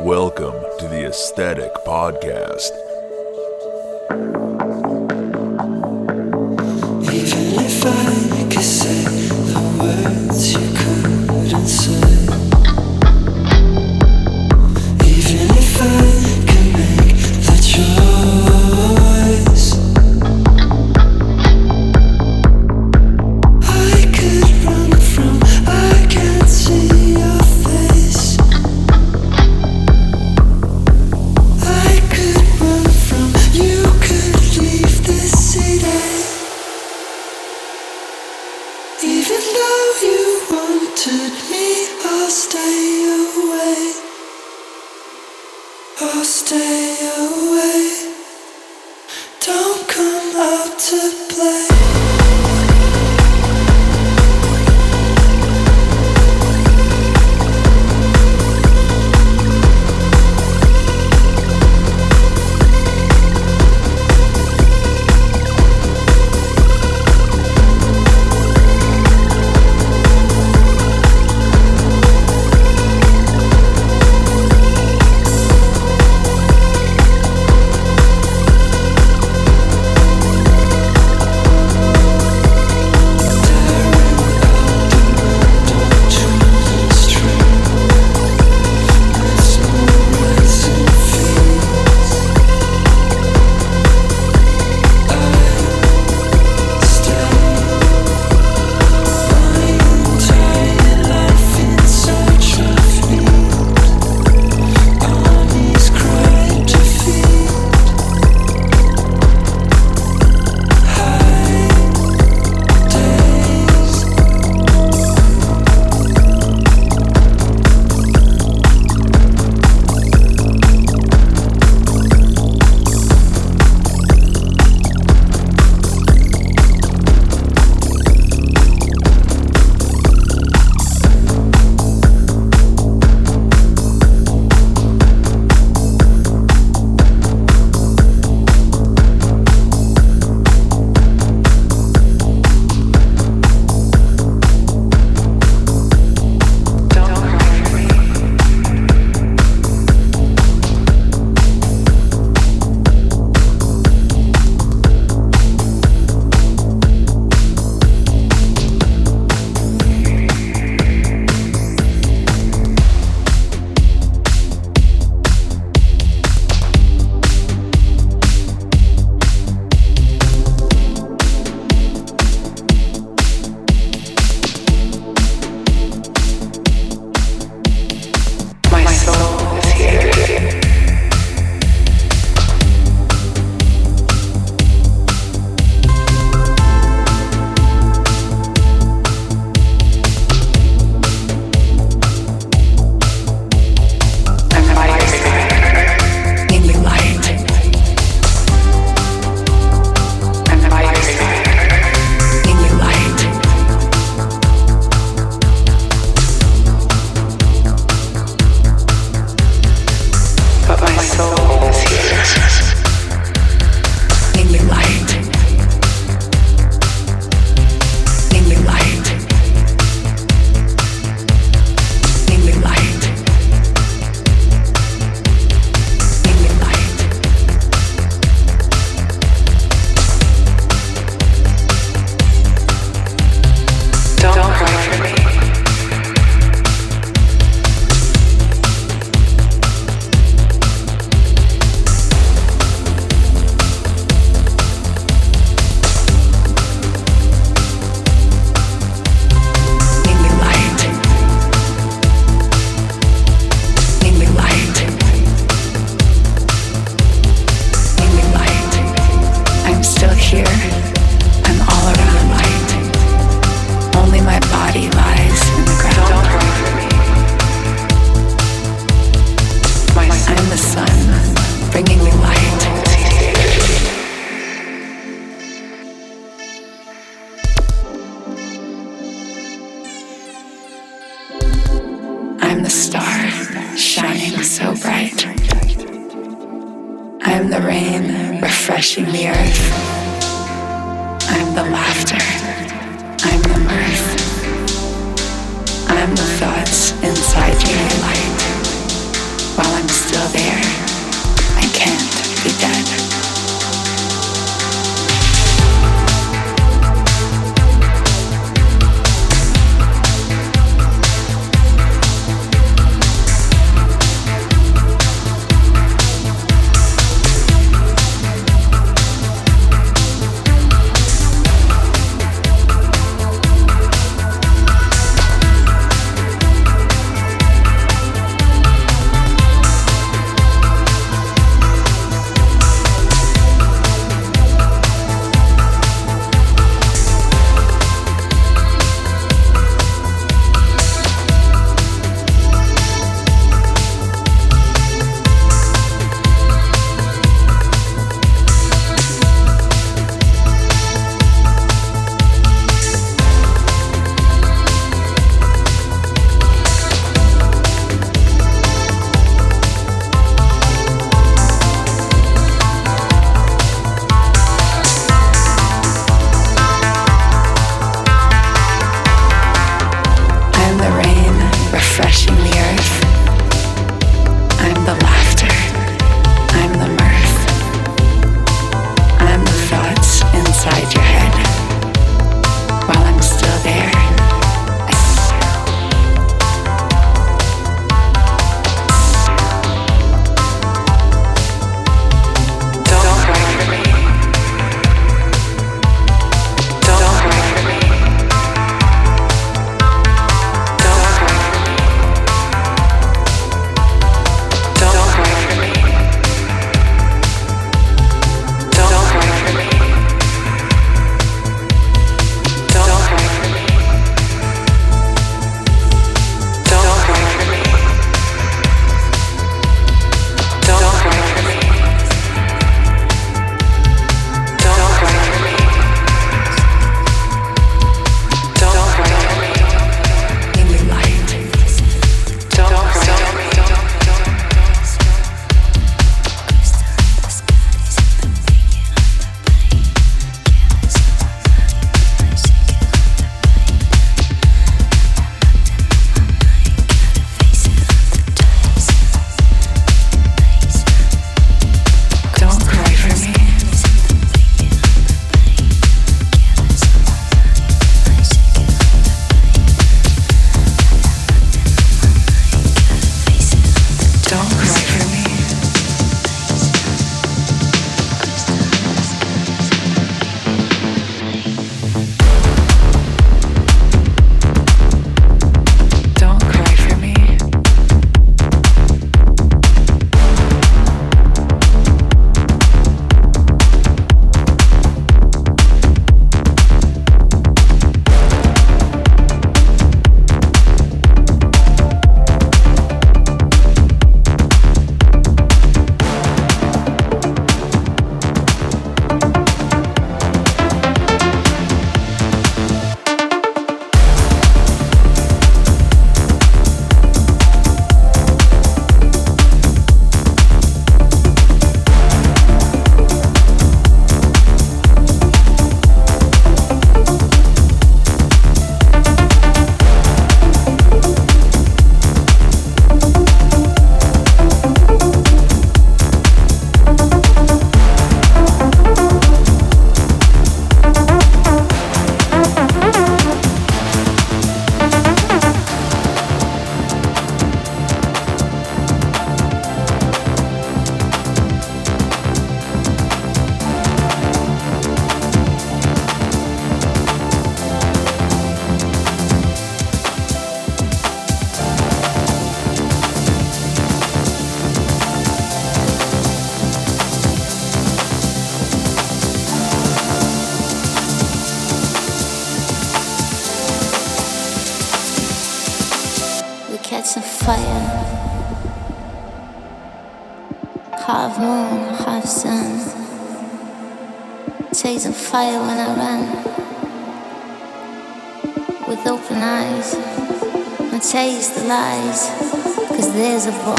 Welcome to the Aesthetic Podcast. And taste the lies. Cause there's a void.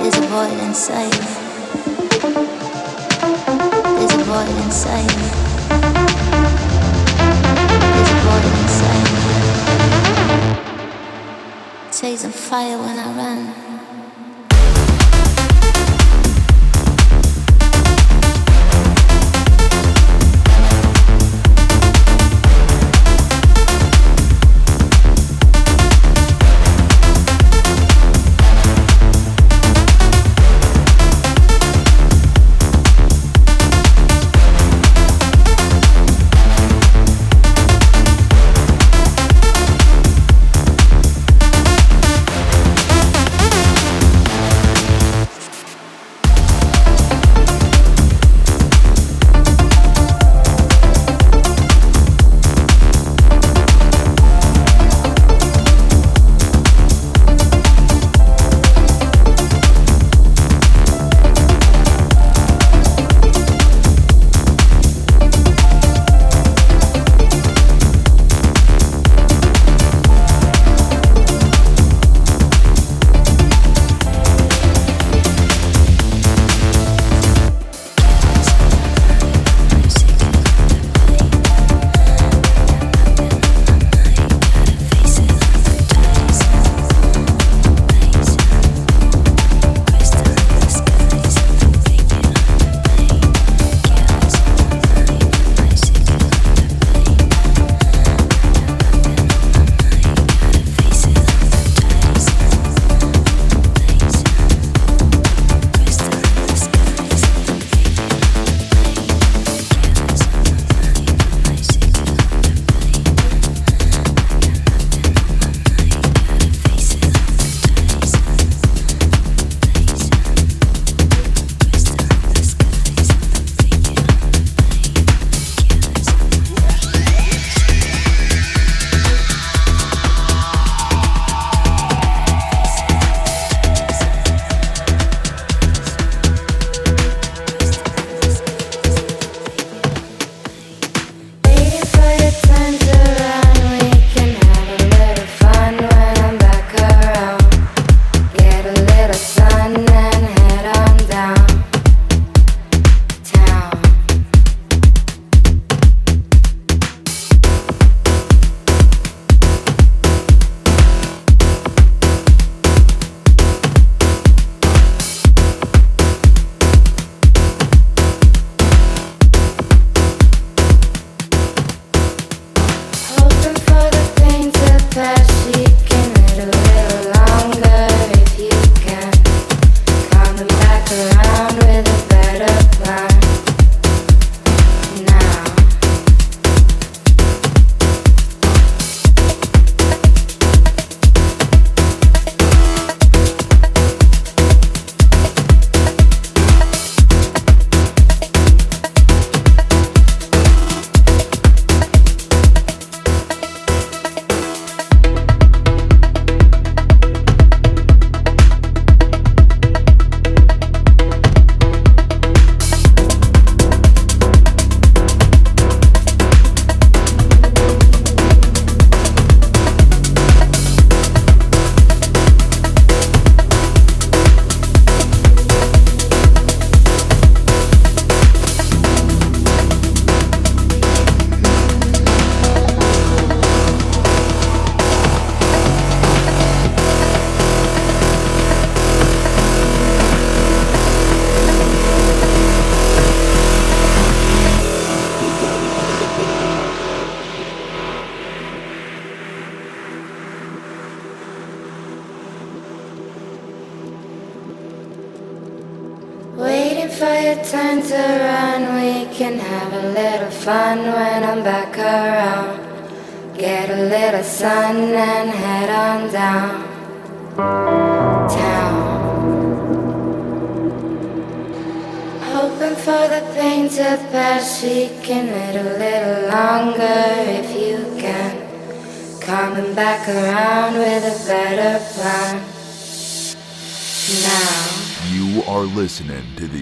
There's a void inside. There's a void inside. There's a void inside. Chasing fire when I run.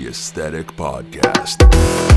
Aesthetic Podcast.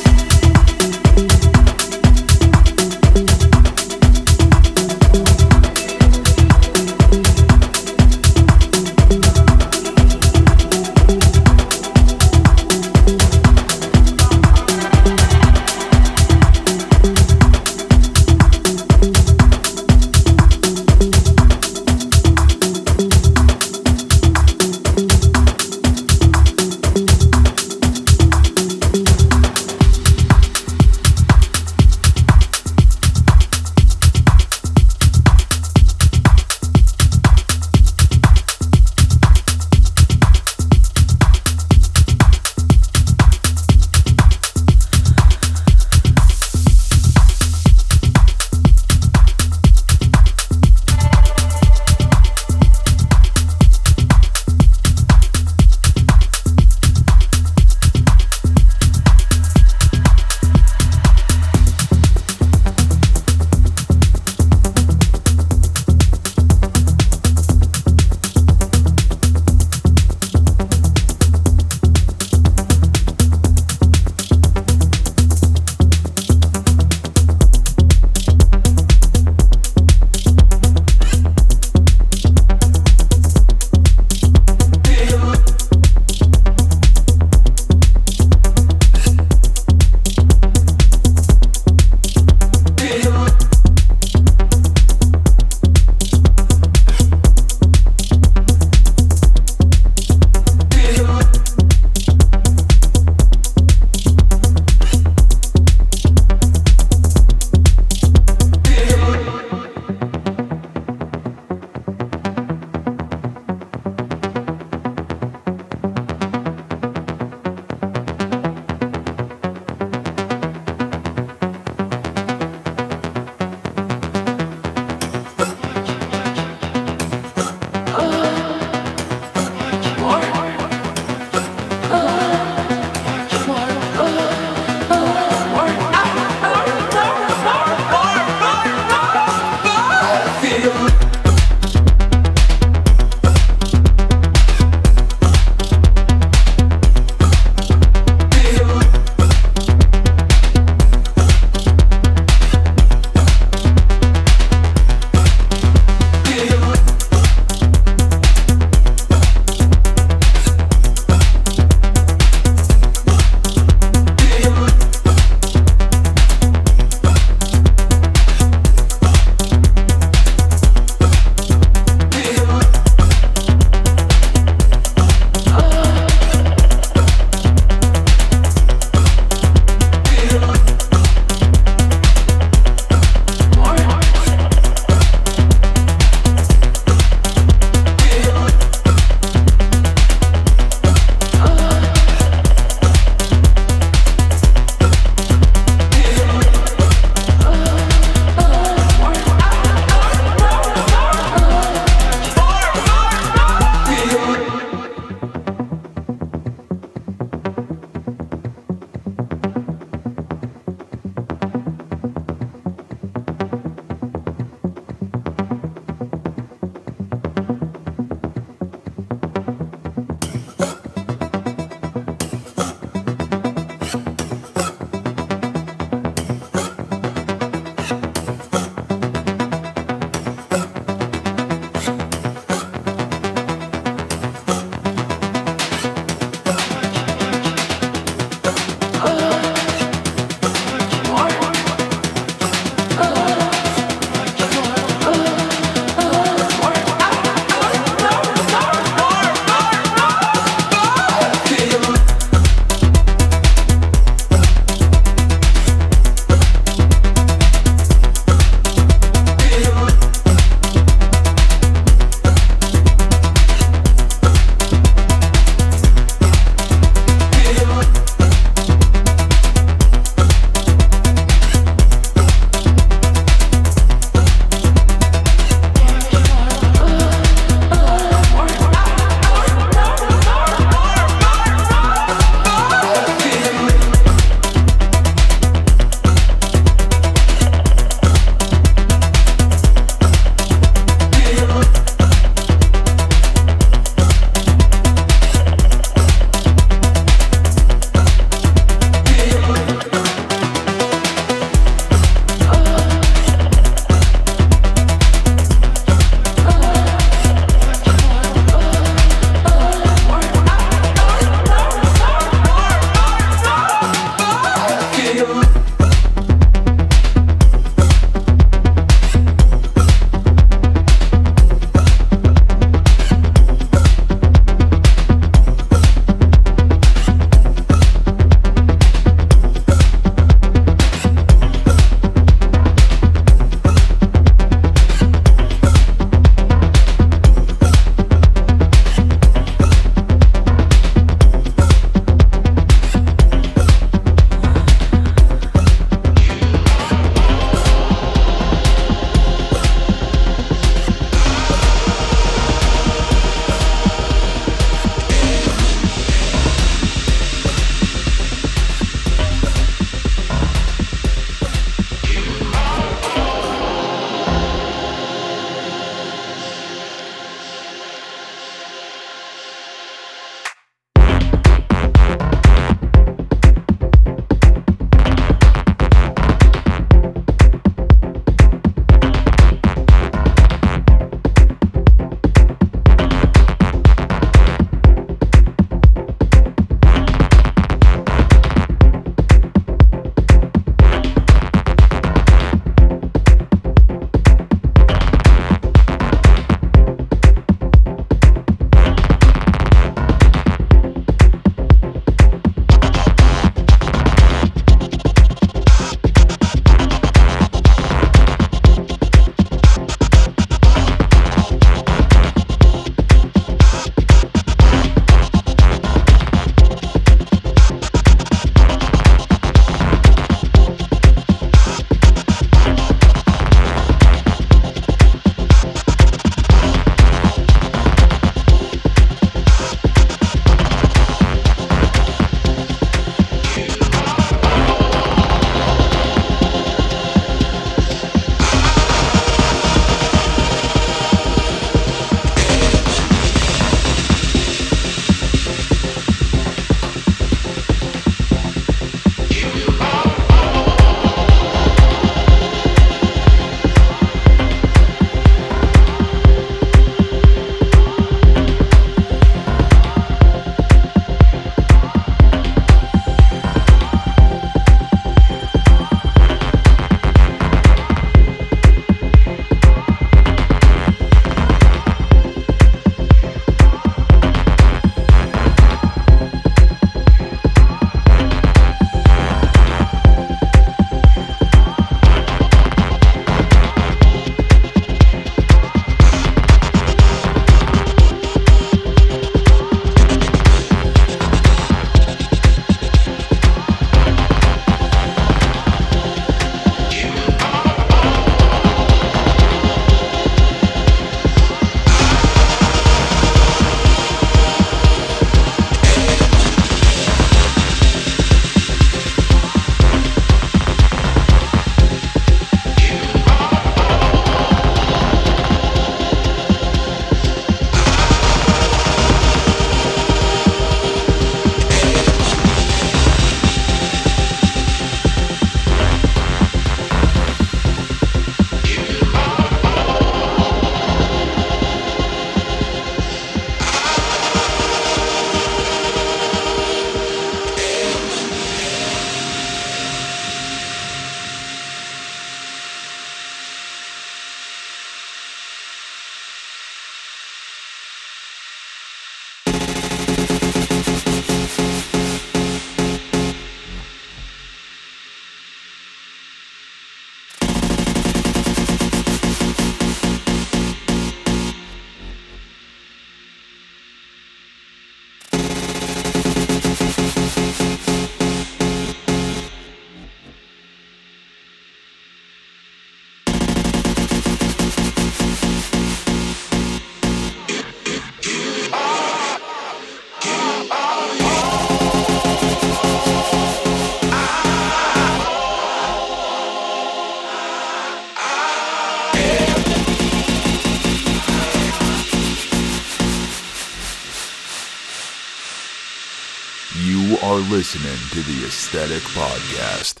are listening to the Aesthetic Podcast.